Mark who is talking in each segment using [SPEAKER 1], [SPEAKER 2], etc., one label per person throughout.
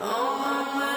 [SPEAKER 1] Oh, my.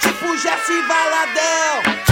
[SPEAKER 1] tipo Jesse Valadão.